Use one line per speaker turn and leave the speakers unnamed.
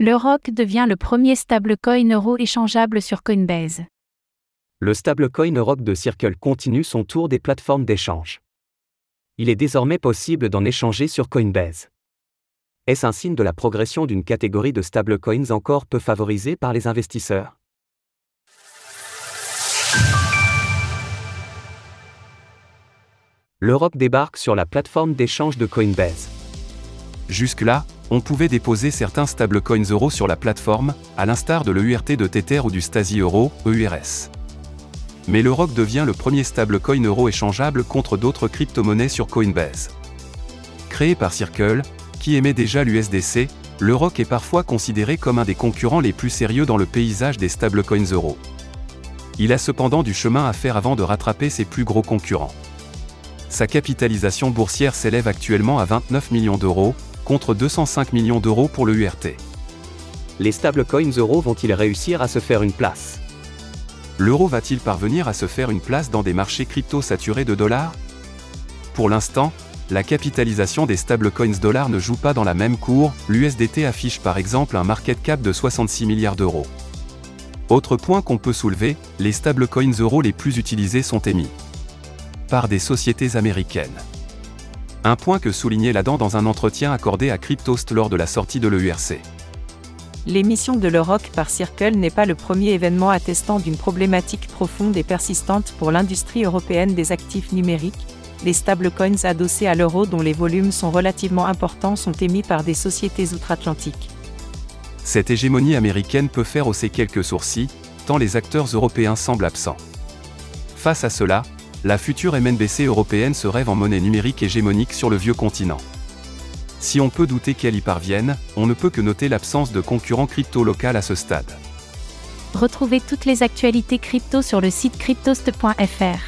Le ROC devient le premier stablecoin euro échangeable sur Coinbase.
Le stablecoin ROC de Circle continue son tour des plateformes d'échange. Il est désormais possible d'en échanger sur Coinbase. Est-ce un signe de la progression d'une catégorie de stablecoins encore peu favorisée par les investisseurs? Le ROC débarque sur la plateforme d'échange de Coinbase.
Jusque-là, on pouvait déposer certains stablecoins euros sur la plateforme, à l'instar de l'EURT de Tether ou du Stasi Euro, EURS. Mais le ROC devient le premier stablecoin euro échangeable contre d'autres crypto-monnaies sur Coinbase. Créé par Circle, qui émet déjà l'USDC, le ROC est parfois considéré comme un des concurrents les plus sérieux dans le paysage des stablecoins euros. Il a cependant du chemin à faire avant de rattraper ses plus gros concurrents. Sa capitalisation boursière s'élève actuellement à 29 millions d'euros, contre 205 millions d'euros pour le URT.
Les stablecoins euros vont-ils réussir à se faire une place?
L'euro va-t-il parvenir à se faire une place dans des marchés crypto saturés de dollars? Pour l'instant, la capitalisation des stablecoins dollars ne joue pas dans la même cour, l'USDT affiche par exemple un market cap de 66 milliards d'euros. Autre point qu'on peut soulever, les stablecoins euros les plus utilisés sont émis par des sociétés américaines. Un point que soulignait Ladan dans un entretien accordé à Cryptost lors de la sortie de l'EURC.
L'émission de l'Euroc par Circle n'est pas le premier événement attestant d'une problématique profonde et persistante pour l'industrie européenne des actifs numériques. Les stablecoins adossés à l'euro dont les volumes sont relativement importants sont émis par des sociétés outre-Atlantique.
Cette hégémonie américaine peut faire hausser quelques sourcils, tant les acteurs européens semblent absents. Face à cela, la future MNBC européenne se rêve en monnaie numérique hégémonique sur le vieux continent. Si on peut douter qu'elle y parvienne, on ne peut que noter l'absence de concurrents crypto local à ce stade.
Retrouvez toutes les actualités crypto sur le site cryptost.fr.